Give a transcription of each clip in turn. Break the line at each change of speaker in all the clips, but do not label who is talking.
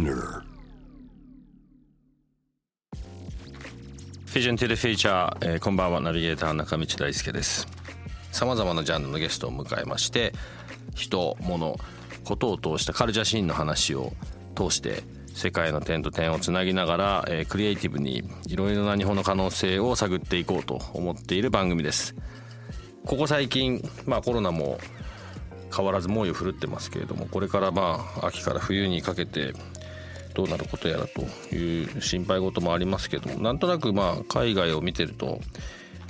フィジョントゥ the future、えー、こんばんは。ナビゲーター中道大輔です。さまざまなジャンルのゲストを迎えまして人物ことを通したカルチャーシーンの話を通して世界の点と点をつなぎながら、えー、クリエイティブにいろいろな日本の可能性を探っていこうと思っている番組です。ここ最近、まあ、コロナも変わらず猛威を振るってますけれどもこれからまあ秋から冬にかけてどうなることやらという心配事もありますけどなんとなくまあ海外を見てると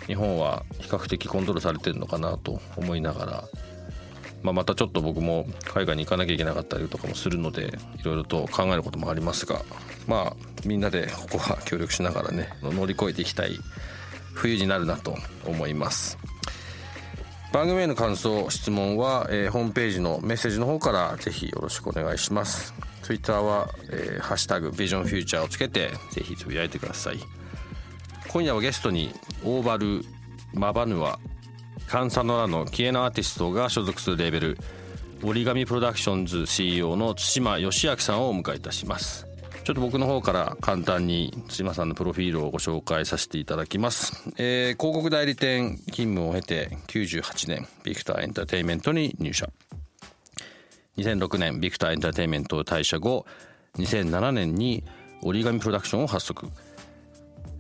日本は比較的コントロールされてるのかなと思いながら、まあ、またちょっと僕も海外に行かなきゃいけなかったりとかもするのでいろいろと考えることもありますがまあみんなでここは協力しながらね乗り越えていきたい冬になるなと思います。番組への感想質問は、えー、ホームページのメッセージの方からぜひよろしくお願いします。Twitter は、えー、ハッシュタグビジョンフューチャーをつけてぜひつぶやいてください。今夜はゲストにオーバルマバヌアカンサノラのキエナアーティストが所属するレーベル折り紙プロダクションズ CEO の対馬義明さんをお迎えいたします。ちょっと僕の方から簡単に対馬さんのプロフィールをご紹介させていただきます、えー、広告代理店勤務を経て98年ビクターエンターテインメントに入社。2006年ビクターエンターテインメントを退社後2007年に折り紙プロダクションを発足。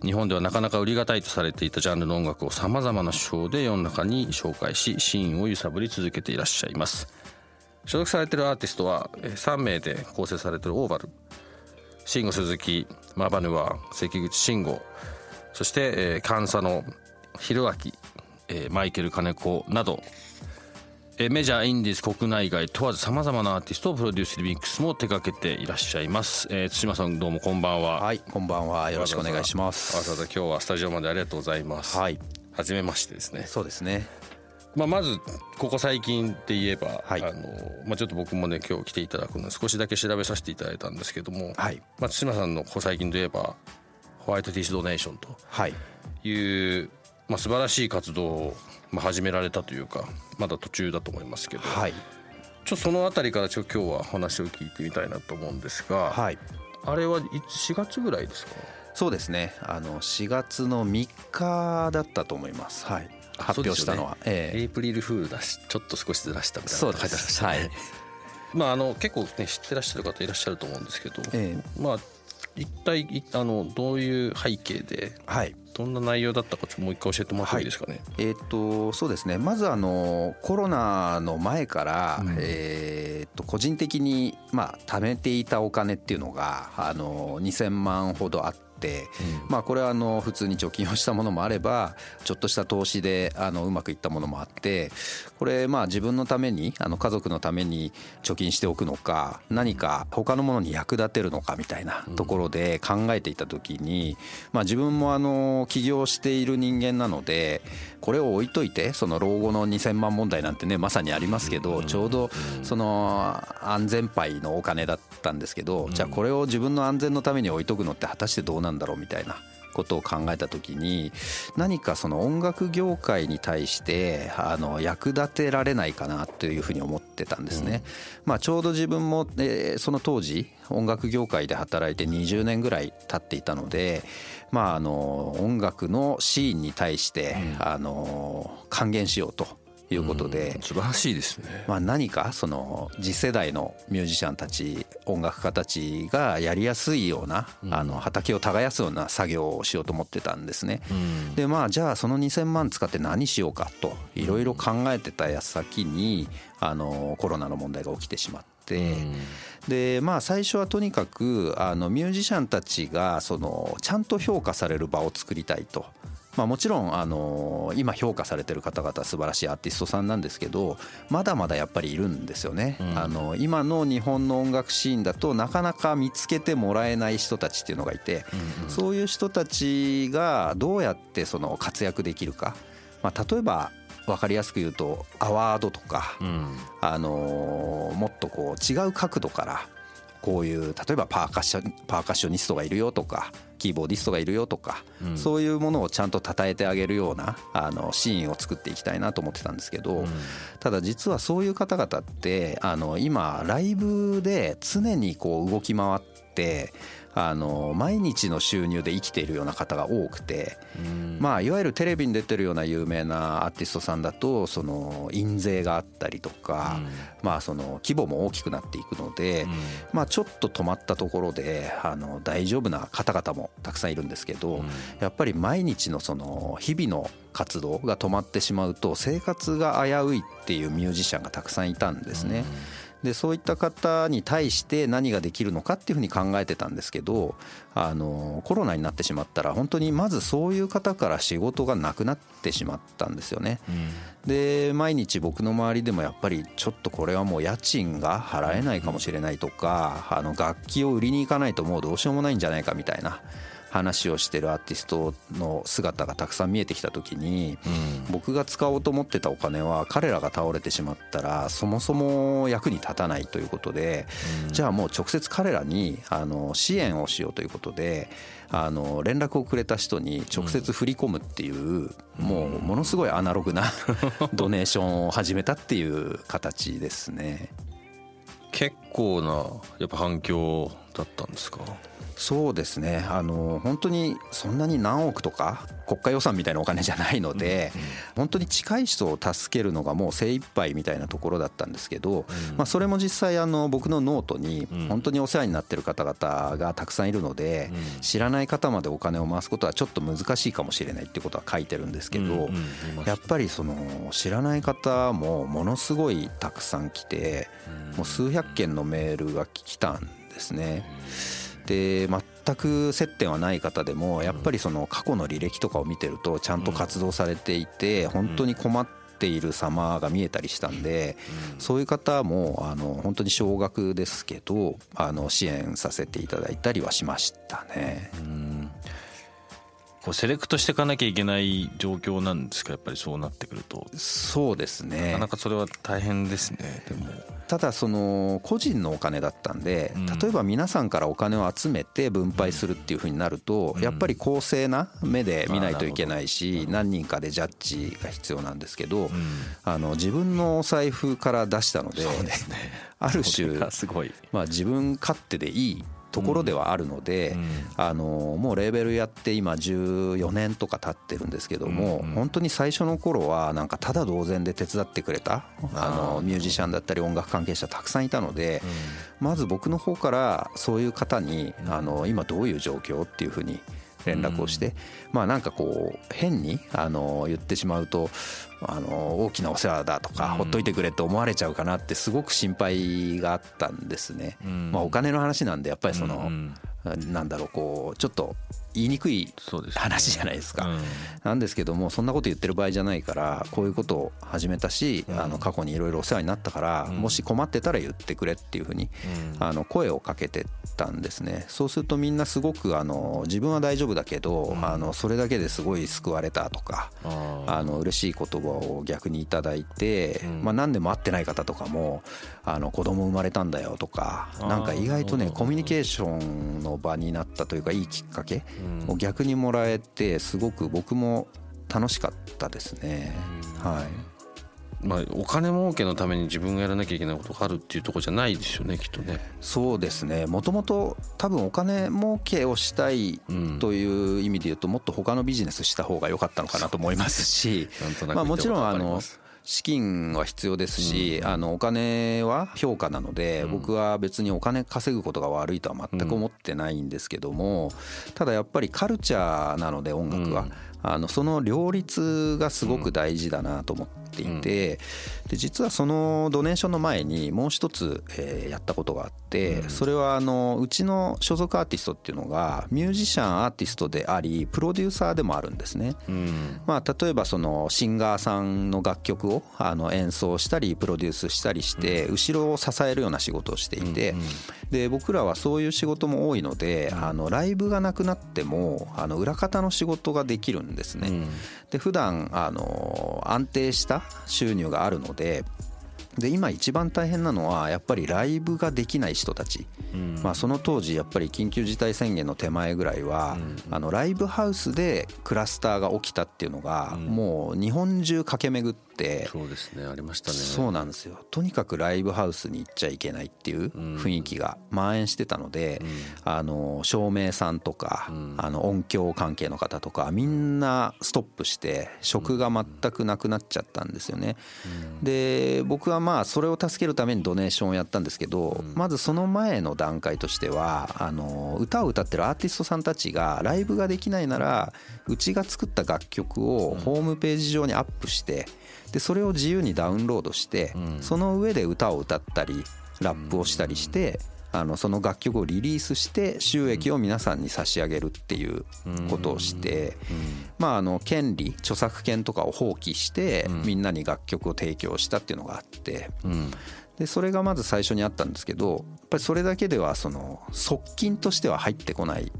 日本ではなかなか売りがたいとされていたジャンルの音楽をさまざまな手法で世の中に紹介しシーンを揺さぶり続けていらっしゃいます。所属されているアーティストは3名で構成されているオーバル。慎吾鈴木マバヌア関口慎吾そして、えー、監査の弘明、えー、マイケル金子など。えメジャーインディーズ国内外問わずさまざまなアーティストをプロデュースリミックスも手掛けていらっしゃいます、えー、対馬さんどうもこんばんは。
はいこんばんは。よろしくお願いします。
わざわざ今日はスタジオまでありがとうございます。
はい。
初めましてですね。
そうですね
まあ、まずここ最近って言えば、はい、あのまあ、ちょっと僕もね今日来ていただくので少しだけ調べさせていただいたんですけども、はい。まあ、対馬さんのここ最近といえばホワイトティースドネーションとい。う、まあ、素晴らしい活動をまあ、始められたというかまだ途中だと思いますけど、はい、ちょっとその辺りからちょ今日は話を聞いてみたいなと思うんですが、はい、あれは4月ぐらいですか？
そうですね。あの4月の3日だったと思います。はい発表したのは、ね。
えー、エイプリルフールだしちょっと少しずらしたみたいな書いてましたね。はい、まああの結構ね知ってらっしゃる方いらっしゃると思うんですけど、えー、まあ一体あのどういう背景で、はい、どんな内容だったかちょっともう一回教えてもらっていいですかね？
はい、えっ、ー、とそうですね。まずあのコロナの前から、うん、えっと個人的にまあ貯めていたお金っていうのがあの2000万ほどあって。、まあこれはあの普通に貯金をしたものもあればちょっとした投資であのうまくいったものもあってこれまあ自分のためにあの家族のために貯金しておくのか何か他のものに役立てるのかみたいなところで考えていた時にまあ自分もあの起業している人間なのでこれを置いといてその老後の2000万問題なんてねまさにありますけどちょうどその安全牌のお金だったんですけどじゃあこれを自分の安全のために置いとくのって果たしてどうなんだろうみたいなことを考えた時に何かその音楽業界に対してあの役立てられないかなというふうに思ってたんですね。まあ、ちょうど自分も、えその当時音楽業界で働いて20年ぐらい経っていたので、まあ、あの音楽のシーンに対して、あの還元しようということで、
素晴らしいですね、
まあ、何かその次世代のミュージシャンたち音楽家たちがやりやすいような、あの畑を耕すような作業をしようと思ってたんですね。でまあじゃあその2,000万使って何しようかといろいろ考えてた矢先にあのコロナの問題が起きてしまって。でまあ最初はとにかくあのミュージシャンたちがそのちゃんと評価される場を作りたいと。まあ、もちろんあの今評価されてる方々素晴らしいアーティストさんなんですけどまだまだやっぱりいるんですよね、あの今の日本の音楽シーンだとなかなか見つけてもらえない人たちっていうのがいて、そういう人たちがどうやってその活躍できるか、まあ、例えば分かりやすく言うとアワードとか、あのもっとこう違う角度からこういう例えばパーカッションパーカッショニストがいるよとかキーボーディストがいるよとか、うん、そういうものをちゃんと称えてあげるようなあのシーンを作っていきたいなと思ってたんですけど、うん、ただ実はそういう方々ってあの今ライブで常にこう動き回ってあの毎日の収入で生きているような方が多くて、まあいわゆるテレビに出てるような有名なアーティストさんだとその印税があったりとか、まあその規模も大きくなっていくので、まあちょっと止まったところであの大丈夫な方々もたくさんいるんですけど、やっぱり毎日のその日々の活動が止まってしまうと生活が危ういっていうミュージシャンがたくさんいたんですね。でそういった方に対して何ができるのかっていうふうに考えてたんですけどあのコロナになってしまったら本当にまずそういう方から仕事がなくなってしまったんですよね。うん、で毎日僕の周りでもやっぱりちょっとこれはもう家賃が払えないかもしれないとかあの楽器を売りに行かないともうどうしようもないんじゃないかみたいな。話をしてるアーティストの姿がたくさん見えてきた時に、僕が使おうと思ってたお金は彼らが倒れてしまったらそもそも役に立たないということで、じゃあもう直接彼らにあの支援をしようということであの連絡をくれた人に直接振り込むっていう、もうものすごいアナログな ドネーションを始めたっていう形ですね。
結構なやっぱ反響だったんですか？
そうですね。あの本当にそんなに何億とか国家予算みたいなお金じゃないので、本当に近い人を助けるのがもう精一杯みたいなところだったんですけど、まあ、それも実際あの僕のノートに本当にお世話になってる方々がたくさんいるので、知らない方までお金を回すことはちょっと難しいかもしれないってことは書いてるんですけど、やっぱりその知らない方もものすごいたくさん来て、もう数百件のメールが来たんですね。で全く接点はない方でもやっぱりその過去の履歴とかを見てるとちゃんと活動されていて本当に困っている様が見えたりしたんでそういう方もあの本当に少額ですけどあの支援させていただいたりはしましたね。
こうセレクトしていかなきゃいけない状況なんですか？やっぱりそうなってくると。
そうですね。
なかなかそれは大変ですね。でも。
ただその個人のお金だったんで例えば皆さんからお金を集めて分配するっていうふうになるとやっぱり公正な目で見ないといけないし何人かでジャッジが必要なんですけどあの自分のお財布から出したのである種まあ自分勝手でいいところではあるので、あのもうレーベルやって今14年とか経ってるんですけども、本当に最初の頃はなんかただ同然で手伝ってくれたあのミュージシャンだったり音楽関係者たくさんいたので、まず僕の方からそういう方にあの今どういう状況っていうふうに連絡をして、まあなんかこう変にあの言ってしまうとあの大きなお世話だとかほっといてくれって思われちゃうかなってすごく心配があったんですね。まあお金の話なんでやっぱりそのなんだろうこうちょっと言いにくい話じゃないですか。なんですけどもそんなこと言ってる場合じゃないからこういうことを始めたしあの過去にいろいろお世話になったからもし困ってたら言ってくれっていうふうにあの声をかけてたんですね。そうするとみんなすごくあの自分は大丈夫だけどあのそれだけですごい救われたとかあの嬉しい言葉を逆に頂いてまあ何でも会ってない方とかもあの子供生まれたんだよとかなんか意外とねコミュニケーションの場になったというかいいきっかけを逆にもらえてすごく僕も楽しかったですね。はい。
まあ、お金儲けのために自分がやらなきゃいけないことがあるっていうところじゃないですよねきっとね。
そうですね。もともと多分お金儲けをしたいという意味で言うともっと他のビジネスした方が良かったのかなと思いますし。まあもちろんあの資金は必要ですし、あのお金は評価なので、僕は別にお金稼ぐことが悪いとは全く思ってないんですけども、ただやっぱりカルチャーなので音楽は、あのその両立がすごく大事だなと思っっていて、で実はそのドネーションの前にもう一つ、えやったことがあって、それはあのうちの所属アーティストっていうのがミュージシャンアーティストでありプロデューサーでもあるんですね。まあ、例えばそのシンガーさんの楽曲をあの演奏したりプロデュースしたりして後ろを支えるような仕事をしていてで僕らはそういう仕事も多いのであのライブがなくなってもあの裏方の仕事ができるんですね。で普段あの安定した収入があるのでで今一番大変なのはやっぱりライブができない人たち、うん、まあ、その当時やっぱり緊急事態宣言の手前ぐらいは、うん、あのライブハウスでクラスターが起きたっていうのが、もう日本中駆け巡ってて。
そうですねありましたね。
そうなんですよ。とにかくライブハウスに行っちゃいけないっていう雰囲気が蔓延してたので、あの照明さんとか、あの音響関係の方とかみんなストップして職が全くなくなっちゃったんですよね。で僕はまあそれを助けるためにドネーションをやったんですけど、まずその前の段階としてはあの歌を歌ってるアーティストさんたちがライブができないならうちが作った楽曲をホームページ上にアップしてでそれを自由にダウンロードして、その上で歌を歌ったりラップをしたりして、あのその楽曲をリリースして収益を皆さんに差し上げるっていうことをしてまああの権利著作権とかを放棄してみんなに楽曲を提供したっていうのがあってでそれがまず最初にあったんですけどやっぱりそれだけではその側近としては入ってこない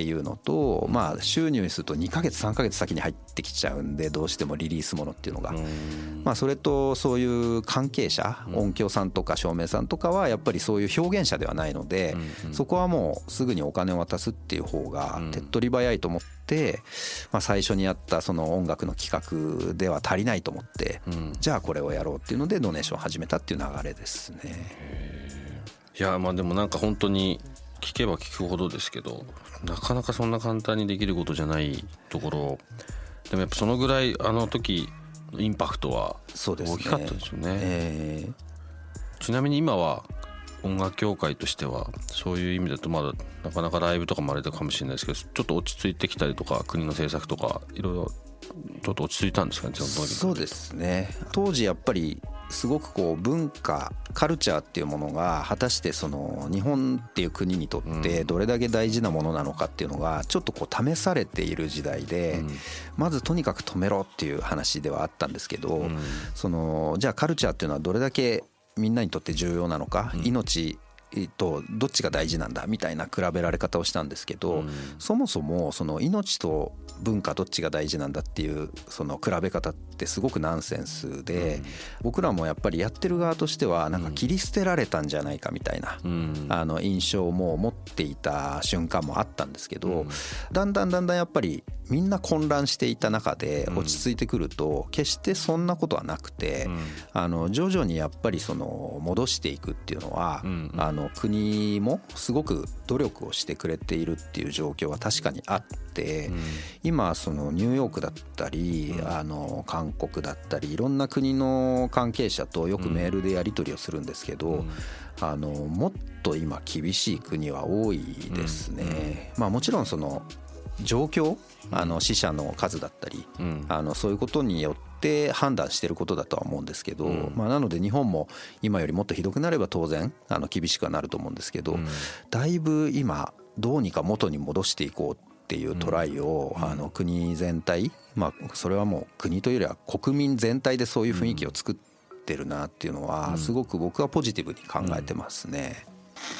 っていうのと、まあ、収入にすると2ヶ月3ヶ月先に入ってきちゃうんでどうしてもリリースものっていうのが、まあ、それとそういう関係者音響さんとか照明さんとかはやっぱりそういう表現者ではないので、そこはもうすぐにお金を渡すっていう方が手っ取り早いと思って、まあ、最初にやったその音楽の企画では足りないと思って、じゃあこれをやろうっていうのでドネーションを始めたっていう流れですね。
いやまあでもなんか本当に聞けば聞くほどですけどなかなかそんな簡単にできることじゃないところ。でもやっぱそのぐらいあの時インパクトは大きかったですよね。ねえ。ー、ちなみに今は音楽協会としてはそういう意味だとまだなかなかライブとかもあれだかもしれないですけどちょっと落ち着いてきたりとか国の政策とかいろいろちょっと落ち着いたんですかね
そうですね。当時やっぱりすごくこう文化カルチャーっていうものが果たしてその日本っていう国にとってどれだけ大事なものなのかっていうのがちょっとこう試されている時代でまずとにかく止めろっていう話ではあったんですけどそのじゃあカルチャーっていうのはどれだけみんなにとって重要なのか命とどっちが大事なんだみたいな比べられ方をしたんですけど、そもそもその命と文化どっちが大事なんだっていうその比べ方ってすごくナンセンスで、僕らもやっぱりやってる側としてはなんか切り捨てられたんじゃないかみたいな、あの印象も持っていた瞬間もあったんですけど、だんだんだんだんやっぱりみんな混乱していた中で落ち着いてくると決してそんなことはなくて、あの徐々にやっぱりその戻していくっていうのは、あの国もすごく努力をしてくれているっていう状況は確かにあって、今そのニューヨークだったり、あの韓国だったりいろんな国の関係者とよくメールでやり取りをするんですけど、あのもっと今厳しい国は多いですね。まあもちろんその状況あの死者の数だったり、うん、あのそういうことによって判断してることだとは思うんですけど、うん、まあ、なので日本も今よりもっとひどくなれば当然あの厳しくはなると思うんですけど、うん、だいぶ今どうにか元に戻していこうっていうトライを、あの国全体、まあ、それはもう国というよりは国民全体でそういう雰囲気を作ってるなっていうのはすごく僕はポジティブに考えてますね。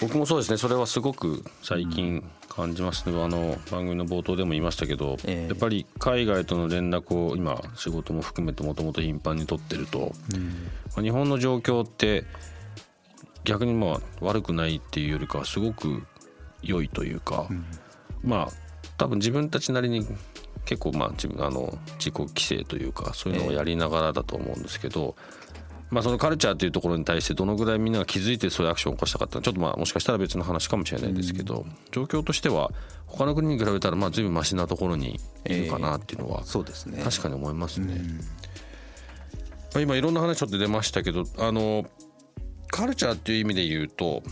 僕もそうですね。それはすごく最近感じますね、あの番組の冒頭でも言いましたけど、えー、やっぱり海外との連絡を今仕事も含めてもともと頻繁に取ってると、うん、日本の状況って逆にまあ悪くないっていうよりかはすごく良いというか、うん、まあ多分自分たちなりに結構まあ自分あの自己規制というかそういうのをやりながらだと思うんですけど、えーまあ、そのカルチャーっていうところに対してどのぐらいみんなが気づいてそういうアクションを起こしたかってちょっとまあもしかしたら別の話かもしれないですけど、状況としては他の国に比べたらまあ随分マシなところにいるかなっていうのは確かに思いますね。まあ、今いろんな話ちょっと出ましたけどあのカルチャーっていう意味で言うと、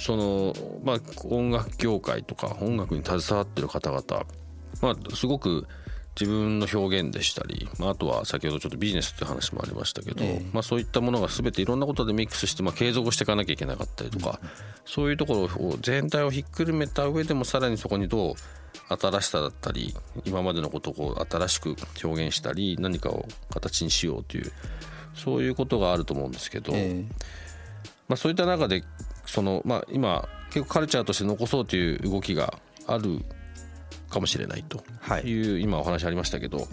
そのまあ音楽業界とか音楽に携わってる方々まあすごく自分の表現でしたり、まあ、あとは先ほどちょっとビジネスっていう話もありましたけど、まあ、そういったものが全ていろんなことでミックスして、まあ、継続していかなきゃいけなかったりとか、そういうところを全体をひっくるめた上でもさらにそこにどう新しさだったり今までのことをこう新しく表現したり何かを形にしようというそういうことがあると思うんですけど、まあ、そういった中でその、まあ、今結構カルチャーとして残そうという動きがあるかもしれないとい。う今お話ありましたけど、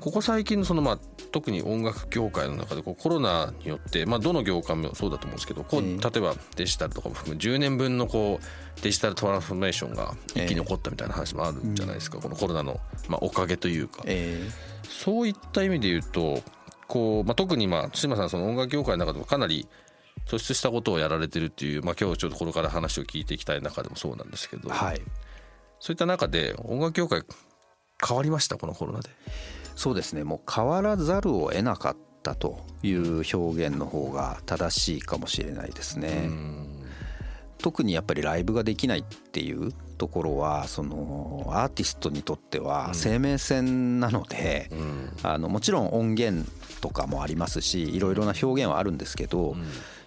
ここ最近のそのまあ特に音楽業界の中でこうコロナによってまあどの業界もそうだと思うんですけどこう例えばデジタルとかも含む10年分のこうデジタルトランスフォーメーションが一気に起こったみたいな話もあるんじゃないですかこのコロナのまあおかげというか。そういった意味で言うとこうまあ特にまあ対馬さんその音楽業界の中でもかなり突出したことをやられてるっていう、まあ、今日ちょっとこれから話を聞いていきたい中でもそうなんですけど、はい、そういった中で音楽業界変わりました？このコロナで。
そうですね。もう変わらざるを得なかったという表現の方が正しいかもしれないですね。特にやっぱりライブができないっていうところはそのアーティストにとっては生命線なので、あのもちろん音源とかもありますしいろいろな表現はあるんですけど、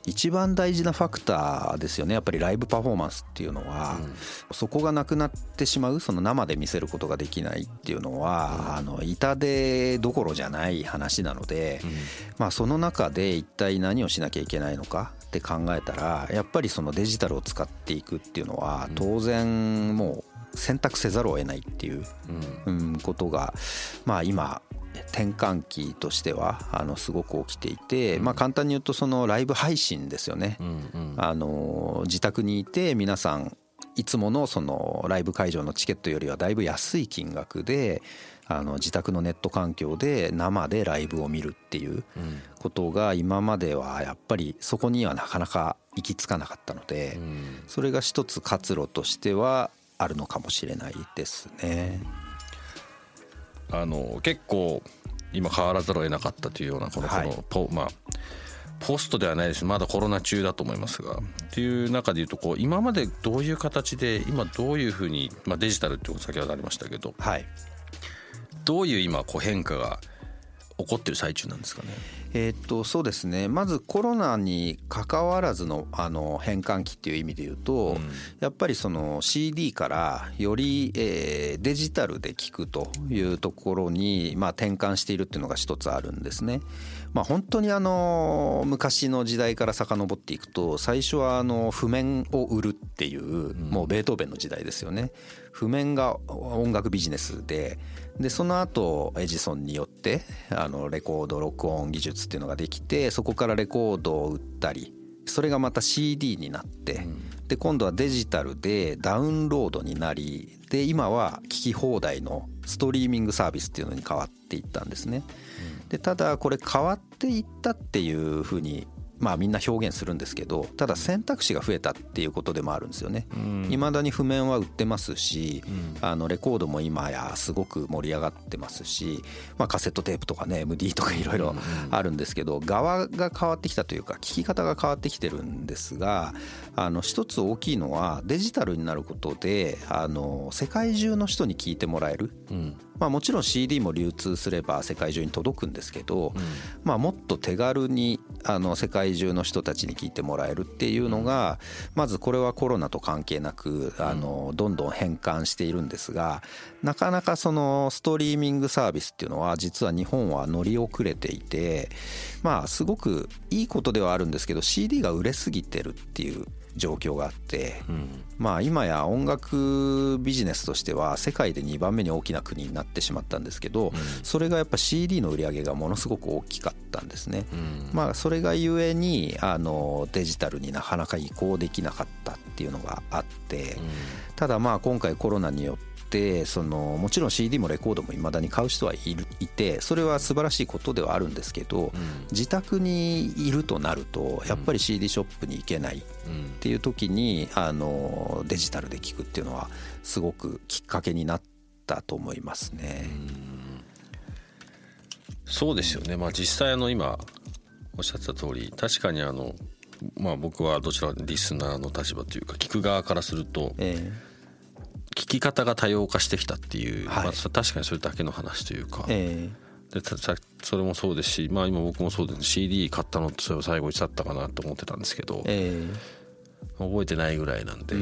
一番大事なファクターですよね。やっぱりライブパフォーマンスっていうのは、うん、そこがなくなってしまうその生で見せることができないっていうのは、うん、あの痛手どころじゃない話なので、うん、まあ、その中で一体何をしなきゃいけないのかって考えたらやっぱりそのデジタルを使っていくっていうのは当然もう選択せざるを得ないっていう、うん、ことがまあ今転換期としてはあのすごく起きていて、まあ、簡単に言うとそのライブ配信ですよね、あの自宅にいて皆さんいつものそのライブ会場のチケットよりはだいぶ安い金額であの自宅のネット環境で生でライブを見るっていうことが今まではやっぱりそこにはなかなか行き着かなかったのでそれが一つ活路としてはあるのかもしれないですね。
あの結構今変わらざるを得なかったというようなこのこのポ,、まあ、ポストではないです。まだコロナ中だと思いますが。っていう中でいうとこう今までどういう形で今どういうふうに、まあ、デジタルって先ほどありましたけど、はい、どういう今こう変化が起こってる最中なんですかね。
えー、っとそうですねまずコロナに関わらずのあの変換期っていう意味で言うと、うん、やっぱりその CD からより、えー、デジタルで聴くというところに、まあ、転換しているっていうのが一つあるんですね。まあ、本当にあの昔の時代から遡っていくと最初はあの譜面を売るっていうもうベートーベンの時代ですよね。譜面が音楽ビジネスででその後エジソンによってあのレコード録音技術っていうのができてそこからレコードを売ったりそれがまた CD になって、で今度はデジタルでダウンロードになりで今は聴き放題のストリーミングサービスっていうのに変わっていったんですね。でただこれ変わっていったっていうふうにまあみんな表現するんですけどただ選択肢が増えたっていうことでもあるんですよね。いまだに譜面は売ってますし、あのレコードも今やすごく盛り上がってますし、まあ、カセットテープとかね MD とかいろいろあるんですけど側が変わってきたというか聞き方が変わってきてるんですがあの一つ大きいのはデジタルになることであの世界中の人に聞いてもらえる。まあ、もちろん CD も流通すれば世界中に届くんですけど、まあ、もっと手軽にあの世界中の人たちに聞いてもらえるっていうのがまずこれはコロナと関係なくあのどんどん変換しているんですがなかなかそのストリーミングサービスっていうのは実は日本は乗り遅れていてまあすごくいいことではあるんですけど CD が売れすぎてるっていう状況があって、うん、まあ今や音楽ビジネスとしては世界で2番目に大きな国になってしまったんですけど、うん、それがやっぱ CD の売り上げがものすごく大きかったんですね。うん、まあそれがゆえにあのデジタルになかなか移行できなかったっていうのがあって、ただまあ今回コロナによっててそのもちろん CD もレコードもいまだに買う人はいるいてそれは素晴らしいことではあるんですけど、うん、自宅にいるとなるとやっぱり CD ショップに行けないっていう時にあのデジタルで聞くっていうのはすごくきっかけになったと思いますね。
そうですよね、まあ、実際あの今おっしゃってた通り確かにあのまあ僕はどちらリスナーの立場というか聞く側からすると、えー聞聞き方が多様化してきたっていう、
はい。
まあ、そ確かにそれだけの話というか、
え
でたさそれもそうですし、まあ、今僕もそうです。CD 買ったのってそれを最後いつだったかなと思ってたんですけど
ええ。
覚えてないぐらいなんで、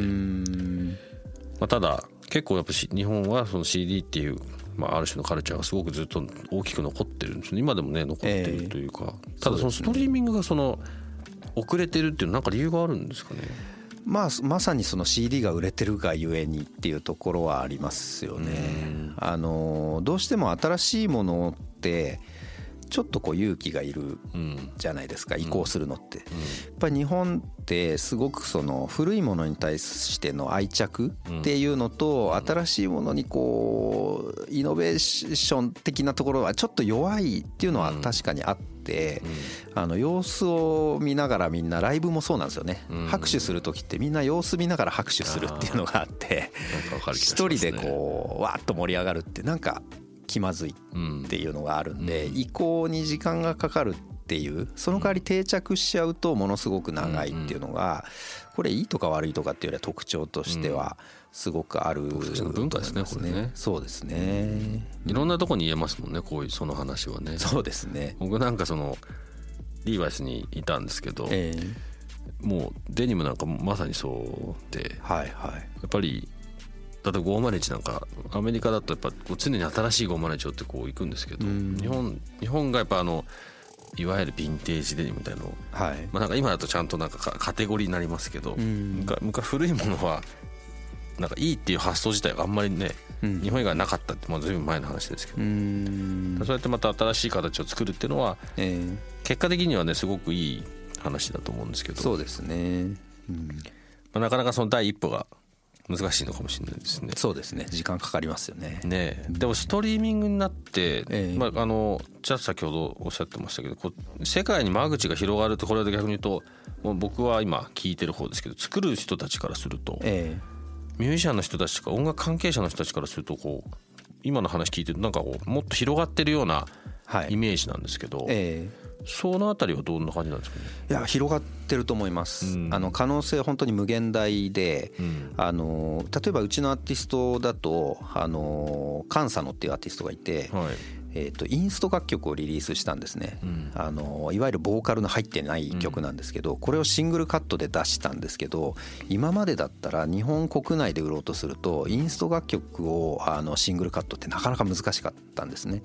まあ、ただ結構やっぱし日本はその CD っていう、まあ、ある種のカルチャーがすごくずっと大きく残ってるんですよ今でもね残ってるというか、ただそのストリーミングがその遅れてるっていうのはなんか理由があるんですかね？
まあまさにその CD が売れてるがゆえにっていうところはありますよね。あのどうしても新しいものってちょっとこう勇気がいる
うん
じゃないですか移行するのって。やっぱり日本ってすごくその古いものに対しての愛着っていうのと新しいものにこうイノベーション的なところはちょっと弱いっていうのは確かにあってあの様子を見ながらみんなライブもそうなんですよね。
うん。
拍手する時ってみんな様子見ながら拍手するっていうのがあって一
ね。
人でこうわーっと盛り上がるってなんか気まずい
うん
っていうのがあるんで
うん。
移行に時間がかかるっていうその代わり定着しちゃうとものすごく長いっていうのがこれいいとか悪いとかっていうよりは特徴としてはすごくある
たちの文化ですねこれね。
そうですね。
いろんなとこに言えますもんねこういうその話はね。
そうですね。
僕なんかそのリーバイスにいたんですけど、
ええ。
もうデニムなんかまさにそうで
はいはい。
やっぱり例えば501なんかアメリカだとやっぱ常に新しい501をってこう行くんですけど
うん。
日本日本がやっぱあのいわゆるヴィンテージデニムみたいなのを
はい。
まあなんか今だとちゃんとなんかカカテゴリーになりますけど
うん。
昔昔古いものはなんかいいっていう発想自体があんまりね
うん。
日本以外なかったってまあ随分前の話ですけ
う
ど
ん。
そうやってまた新しい形を作るっていうのは
ええ。
結果的にはねすごくいい話だと思うんですけど。
そうですね。うん。
まあなかなかその第一歩が難しいのかもしれないですね。
そうですね。時間かかりますよね。
ねえ。でもストリーミングになって、
ええ。
まあ、あのちょっと先ほどおっしゃってましたけどこう世界に間口が広がるとこれで逆に言うともう僕は今聞いてる方ですけど作る人たちからすると
え
ミュージシャンの人たちとか音楽関係者の人たちからするとこう今の話聞いてなんかこうもっと広がってるようなイメージなんですけど、
ええ。
そのあたりはどんな感じなんですかね？
いや広がってると思います、
うん。
あの可能性本当に無限大で、
うん。
あの例えばうちのアーティストだとあのカンサノっていうアーティストがいて、
はい
えー、とインスト楽曲をリリースしたんですね、
うん。
あのいわゆるボーカルの入ってない曲なんですけど、これをシングルカットで出したんですけど今までだったら日本国内で売ろうとするとインスト楽曲をあのシングルカットってなかなか難しかったんですね。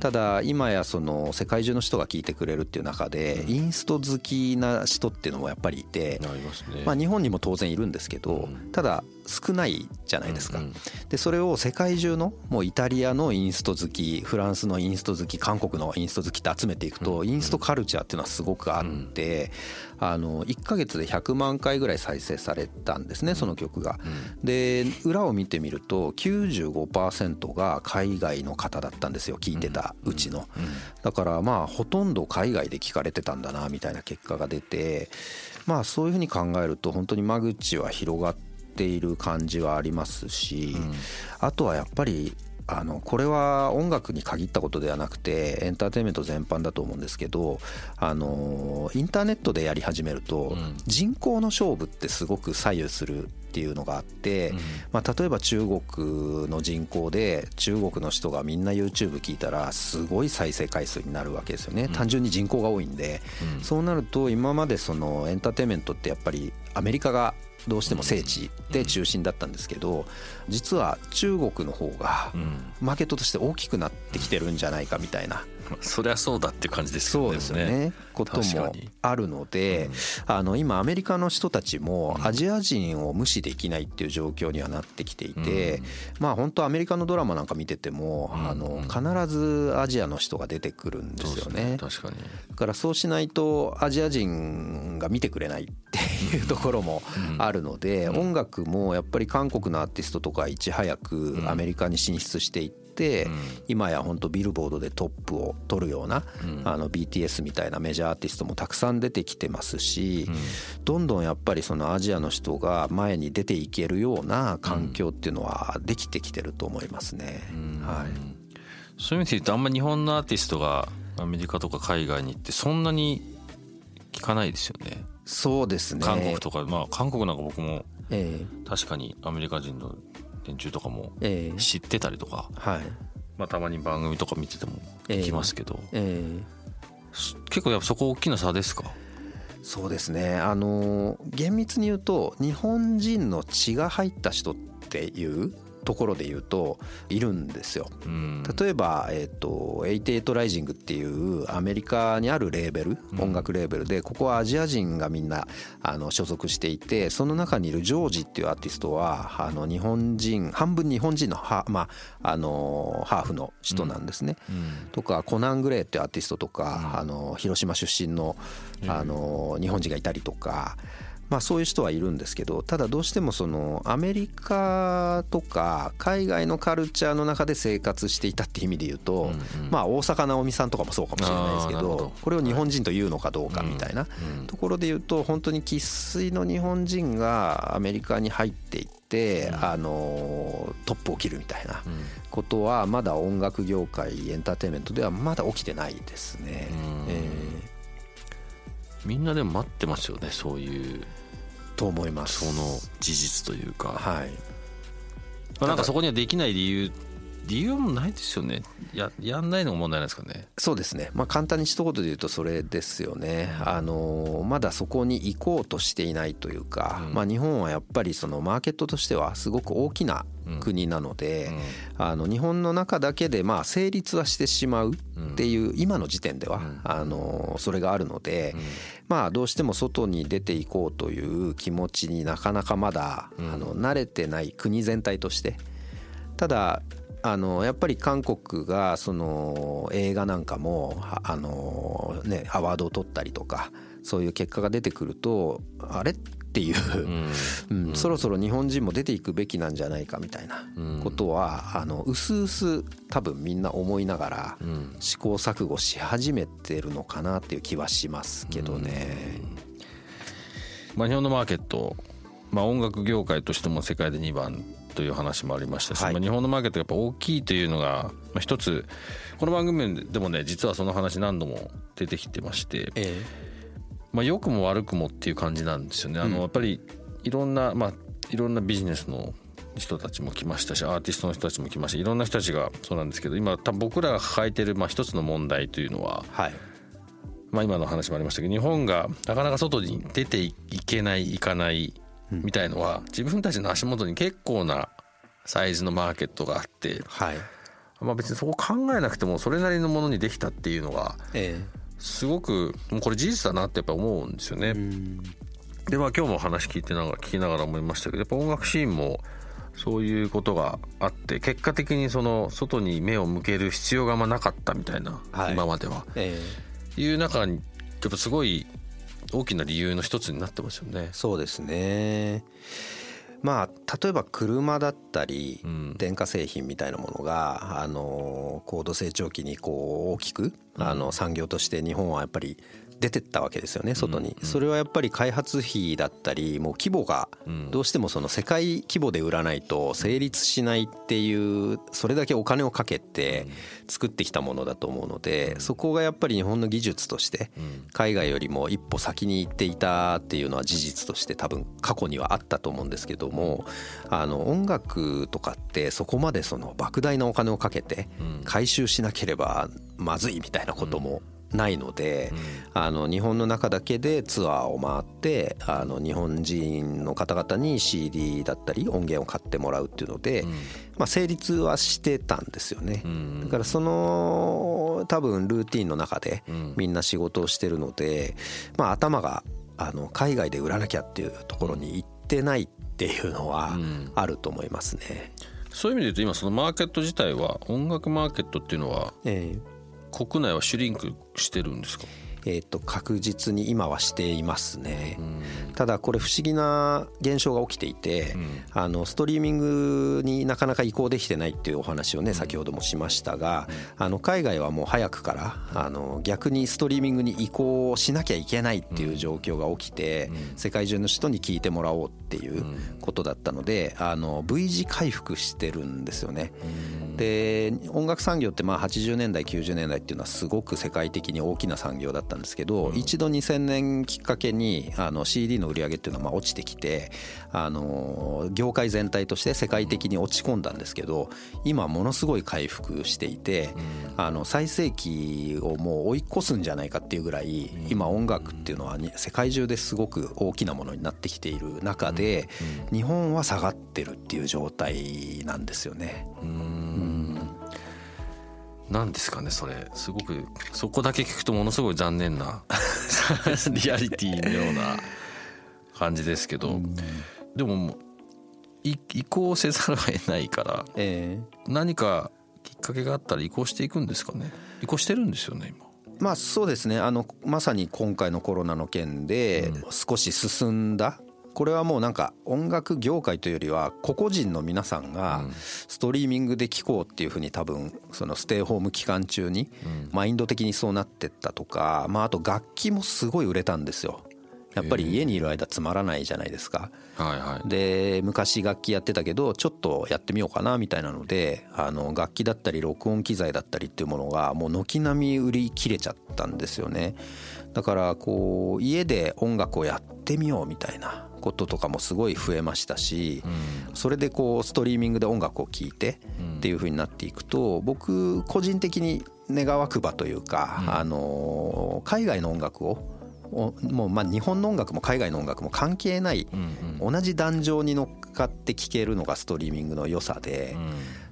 ただ今やその世界中の人が聴いてくれるっていう中でインスト好きな人っていうのもやっぱりいて、
ますね。
まあ、日本にも当然いるんですけど
うん。
ただ少ないじゃないですか
うんうん。
でそれを世界中のもうイタリアのインスト好きフランスのインスト好き韓国のインスト好きって集めていくとインストカルチャーっていうのはすごくあってあの1ヶ月で100万回ぐらい再生されたんですねその曲が。で裏を見てみると95%が海外の方だったんですよ聞いてたうちの。だからまあほとんど海外で聞かれてたんだなみたいな結果が出てまあそういうふうに考えると本当に間口は広がっている感じはありますし、あとはやっぱりあのこれは音楽に限ったことではなくてエンターテインメント全般だと思うんですけどあのインターネットでやり始めると人口の勝負ってすごく左右するっていうのがあって、まあ、例えば中国の人口で中国の人がみんな YouTube 聞いたらすごい再生回数になるわけですよね。単純に人口が多いんで、そうなると今までそのエンターテインメントってやっぱりアメリカがどうしても聖地で中心だったんですけど実は中国の方がマーケットとして大きくなってきてるんじゃないかみたいな
そりゃそうだって感じですよね。
そうですよね。こともあるので、あの今アメリカの人たちもアジア人を無視できないっていう状況にはなってきていて、まあ本当アメリカのドラマなんか見てても、あの必ずアジアの人が出てくるんですよね。
確かに。
だからそうしないとアジア人が見てくれないっていうところもあるので、音楽もやっぱり韓国のアーティストとかいち早くアメリカに進出していって、今や本当ビルボードでトップを取るような、あの BTS みたいなメジャーアーティストもたくさん出てきてますし、どんどんやっぱりそのアジアの人が前に出ていけるような環境っていうのはできてきてると思いますね。はい。
そういう意味で言うとあんま日本のアーティストがアメリカとか海外に行ってそんなに聞かないですよね。
そうですね。
韓国とか。まあ韓国なんか僕も
え。
確かにアメリカ人の連中とかも
ええ。
知ってたりとか、
はい。
まあ、たまに番組とか見てても聞きますけど、
ええ。
す結構やっぱそこ大きな差ですか？
そうですね。あの厳密に言うと日本人の血が入った人っていうところで言うといるんですよ。
うん。
例えば、えっと88ライジングっていうアメリカにあるレーベル音楽レーベルでここはアジア人がみんなあの所属していてその中にいるジョージっていうアーティストはあの日本人半分日本人のハ,、まあ、あのハーフの人なんですね。
うん。
とかコナン・グレーっていうアーティストとか、あの広島出身のあの日本人がいたりとか、まあ、そういう人はいるんですけどただどうしてもそのアメリカとか海外のカルチャーの中で生活していたって意味で言うと、まあ、大坂なおみさんとかもそうかもしれないですけ
ど
ど。これを日本人というのかどうかみたいな
うん
ところで言うと本当に生粋の日本人がアメリカに入っていって、あのトップを切るみたいな。ことはまだ音楽業界エンターテインメントではまだ起きてないですね。
うん。
え
みんなでも待ってますよねそういう
ーと思います。
その事実というか、
はい
まあ、なんかそこにはできない理由理由もないですよね。ややんないのが問題なんですかね。
そうですね、まあ、簡単に一言で言うとそれですよね、あのまだそこに行こうとしていないというか、まあ、日本はやっぱりそのマーケットとしてはすごく大きな国なので、あの日本の中だけでまあ成立はしてしまうっていう今の時点では、あのそれがあるので、まあどうしても外に出ていこうという気持ちになかなかまだ、あの慣れてない国全体として。ただあのやっぱり韓国がその映画なんかもああの、ね、アワードを取ったりとかそういう結果が出てくるとあれっていう、うん。そろそろ日本人も出ていくべきなんじゃないかみたいなことはあの薄々多分みんな思いながら試行錯誤し始めてるのかなっていう気はしますけどね。
まあ、日本のマーケット、まあ、音楽業界としても世界で2番という話もありましたし、
はい。
まあ、日本のマーケットがやっぱ大きいというのが、まあ、一つこの番組でもね実はその話何度も出てきてまして、
え
まあ、良くも悪くもっていう感じなんですよね。あのやっぱりいろんな、まあ、いろんなビジネスの人たちも来ましたしアーティストの人たちも来ましたいろんな人たちがそうなんですけど今多分僕らが抱えてるまあ一つの問題というのは、
はい。
まあ、今の話もありましたけど日本がなかなか外に出ていけない行かないみたいのは、自分たちの足元に結構なサイズのマーケットがあって、
はい。
まあ、別にそこ考えなくてもそれなりのものにできたっていうのが
え
すごくもうこれ事実だなってやっぱ思うんですよね。
えうん。
でまあ今日も話聞いてながら聞きながら思いましたけどやっぱ音楽シーンもそういうことがあって結果的にその外に目を向ける必要がまなかったみたいな、
はい。
今までは。
ええ。
いう中にやっぱすごい大きな理由の一つになってますよね。
そうですね。まあ例えば車だったり
ん。
電化製品みたいなものがあの高度成長期にこう大きくあの産業として日本はやっぱり出てったわけですよね外に。それはやっぱり開発費だったりもう規模がどうしてもその世界規模で売らないと成立しないっていうそれだけお金をかけて作ってきたものだと思うのでそこがやっぱり日本の技術として海外よりも一歩先に行っていたっていうのは事実として多分過去にはあったと思うんですけどもあの音楽とかってそこまでその莫大なお金をかけて回収しなければまずいみたいなこともないので、あの日本の中だけでツアーを回ってあの日本人の方々に CD だったり音源を買ってもらうっていうので、まあ、成立はしてたんですよね。だからその多分ルーティンの中でみんな仕事をしてるので、まあ、頭があの海外で売らなきゃっていうところに行ってないっていうのはあると思いますね。
そういう意味で言うと今そのマーケット自体は音楽マーケットっていうのは
えー
国内はシュリンクしてるんですか？
えー、と確実に今はしていますね、ただこれ不思議な現象が起きていて、あのストリーミングになかなか移行できてないっていうお話をね先ほどもしましたが、あの海外はもう早くからあの逆にストリーミングに移行しなきゃいけないっていう状況が起きて、世界中の人に聞いてもらおうっていうことだったのであの V 字回復してるんですよね。で音楽産業ってまあ80年代90年代っていうのはすごく世界的に大きな産業だったったんですけど、一度2000年きっかけにあの CD の売り上げっていうのはまあ落ちてきてあの業界全体として世界的に落ち込んだんですけど今ものすごい回復していてあの最盛期をもう追い越すんじゃないかっていうぐらい今音楽っていうのは世界中ですごく大きなものになってきている中で日本は下がってるっていう状態なんですよね。うん
何ですかねそれ。すごくそこだけ聞くとものすごい残念な リアリティのような感じですけど、でも移行せざるを得ないから、えー、何かきっかけがあったら移行していくんですかね。移行してるんですよね今。
まあそうですね。あのまさに今回のコロナの件で少し進んだこれはもうなんか音楽業界というよりは個々人の皆さんがストリーミングで聴こうっていうふうに多分そのステイホーム期間中にマインド的にそうなってったとかまああと楽器もすごい売れたんですよ。やっぱり家にいる間つまらないじゃないですか。はいはい、で昔楽器やってたけどちょっとやってみようかなみたいなのであの楽器だったり録音機材だったりっていうものがもう軒並み売り切れちゃったんですよね。だからこう家で音楽をやってみようみたいなこととかもすごい増えましたし、それでこうストリーミングで音楽を聴いてっていう風になっていくと僕個人的に願わくばというか、あの海外の音楽をもうまあ日本の音楽も海外の音楽も関係ない、同じ壇上に乗っかって聴けるのがストリーミングの良さで、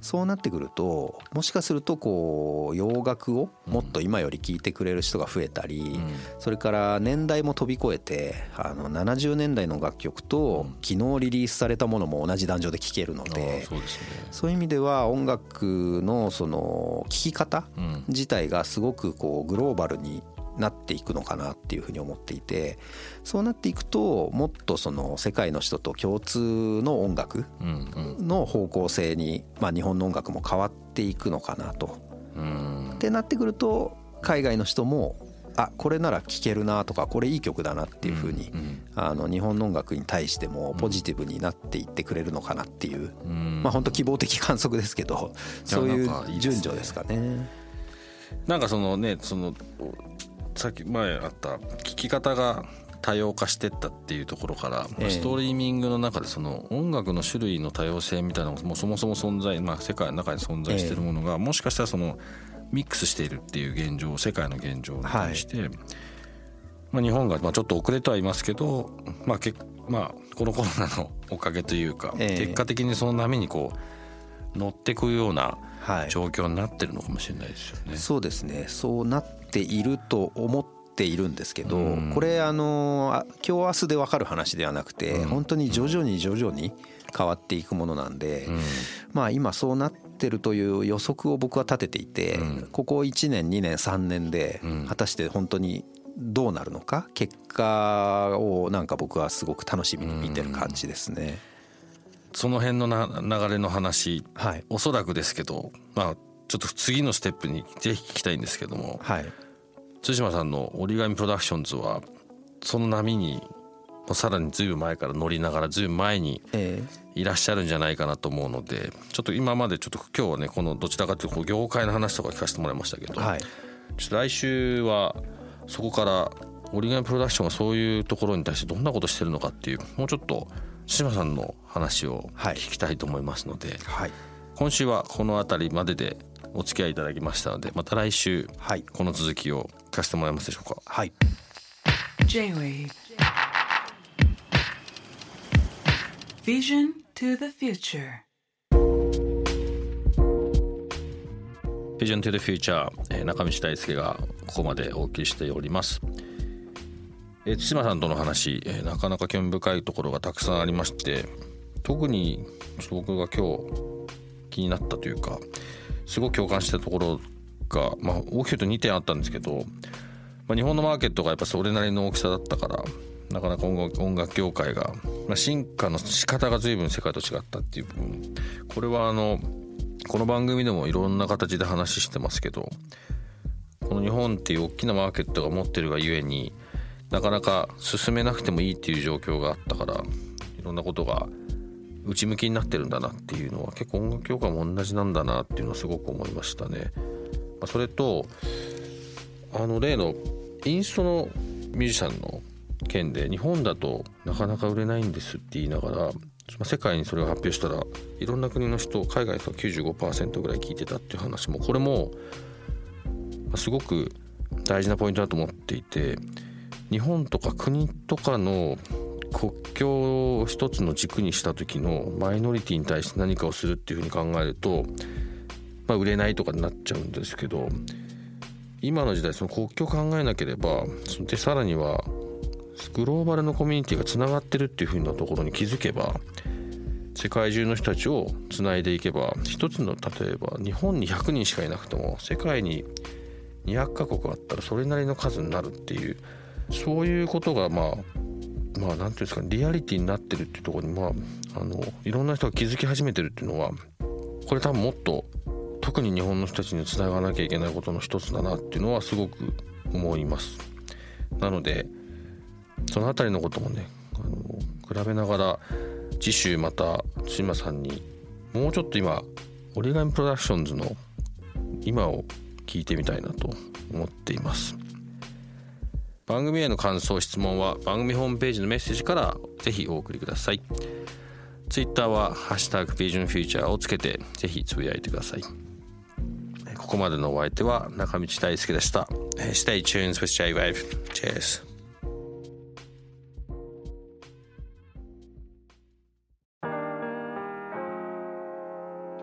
そうなってくるともしかするとこう洋楽をもっと今より聴いてくれる人が増えたり、それから年代も飛び越えてあの70年代の楽曲と昨日リリースされたものも同じ壇上で聴けるのでそういう意味では音楽のその聴き方自体がすごくこうグローバルになっていくのかなっていうふうに思っていてそうなっていくともっとその世界の人と共通の音楽の方向性に、まあ、日本の音楽も変わっていくのかなと。ってなってくると海外の人もあこれなら聴けるなとかこれいい曲だなっていうふうに、あの日本の音楽に対してもポジティブになっていってくれるのかなっていう、まあ本当希望的観測ですけどそういう順序ですかね。
なんかそのねそのさっき前あった聞き方が多様化してったっていうところから、えー、ストリーミングの中でその音楽の種類の多様性みたいなのがもうそもそも存在、まあ、世界の中に存在しているものが、もしかしたらそのミックスしているっていう現状世界の現状に対して、はい、まあ、日本がまあちょっと遅れてはいますけど、まあけまあ、このコロナのおかげというか、結果的にその波にこう乗っていくような状況になってるのかもしれないですよね。
そうですね。そうなっていると思っているんですけど、これあの今日明日で分かる話ではなくて、本当に徐々に徐々に変わっていくものなんで、まあ今そうなってるという予測を僕は立てていて、ここ1年2年3年で果たして本当にどうなるのか結果をなんか僕はすごく楽しみに見てる感じですね。
その辺のな流れの話、はい、おそらくですけど、まあ、ちょっと次のステップにぜひ聞きたいんですけども、はい、対馬さんの折り紙プロダクションズはその波にさらにずいぶん前から乗りながらずいぶん前にいらっしゃるんじゃないかなと思うのでちょっと今までちょっと今日はねこのどちらかというと業界の話とか聞かせてもらいましたけど、はい、ちょっと来週はそこから折り紙プロダクションがそういうところに対してどんなことしてるのかっていうもうちょっと対馬さんの話を聞きたいと思いますので、はい、今週はこの辺りまででお付き合いいただきましたのでまた来週この続きを聞かせてもらえますでしょうか？はい J-Wave Vision to the Future Vision to the Future 中道大輔がここまでお送りしております。え対馬さんとの話、えなかなか興味深いところがたくさんありまして特にちょっと僕が今日気になったというかすごく共感したところが、まあ、大きく言うと2点あったんですけど、まあ、日本のマーケットがやっぱそれなりの大きさだったからなかなか音楽業界が、まあ、進化の仕方が随分世界と違ったっていう部分。これはあのこの番組でもいろんな形で話してますけどこの日本っていう大きなマーケットが持ってるがゆえになかなか進めなくてもいいっていう状況があったからいろんなことが内向きになってるんだなっていうのは結構音楽業界も同じなんだなっていうのはすごく思いましたね。まそれとあの例のインストのミュージシャンの件で日本だとなかなか売れないんですって言いながら世界にそれを発表したらいろんな国の人海外の人は95%ぐらい聞いてたっていう話もこれもすごく大事なポイントだと思っていて日本とか国とかの国境を一つの軸にした時のマイノリティに対して何かをするっていうふうに考えると、まあ、売れないとかになっちゃうんですけど今の時代その国境を考えなければでさらにはグローバルのコミュニティがつながってるっていうふうなところに気づけば世界中の人たちをつないでいけば一つの例えば日本に100人しかいなくても世界に200カ国あったらそれなりの数になるっていうそういうことがまあまあ何ていうんですかリアリティになってるっていうところにまああのいろんな人が気づき始めてるっていうのはこれ多分もっと特に日本の人たちにつながなきゃいけないことの一つだなっていうのはすごく思います。なのでその辺りのこともねあの比べながら次週また島さんにもうちょっと今折り紙プロダクションズの今を聞いてみたいなと思っています番組への感想質問は番組ホームページのメッセージからぜひお送りください。Twitter は「ハッシュタグビジョンフューチャー」をつけてぜひつぶやいてください。ここまでのお相手は中道大輔でした。Stay tuned with J-Wave Cheers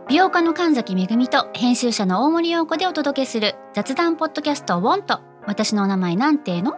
美容家の神崎恵と編集者の大森洋子でお届けする雑談ポッドキャスト「ウォンと私のお名前なんての?」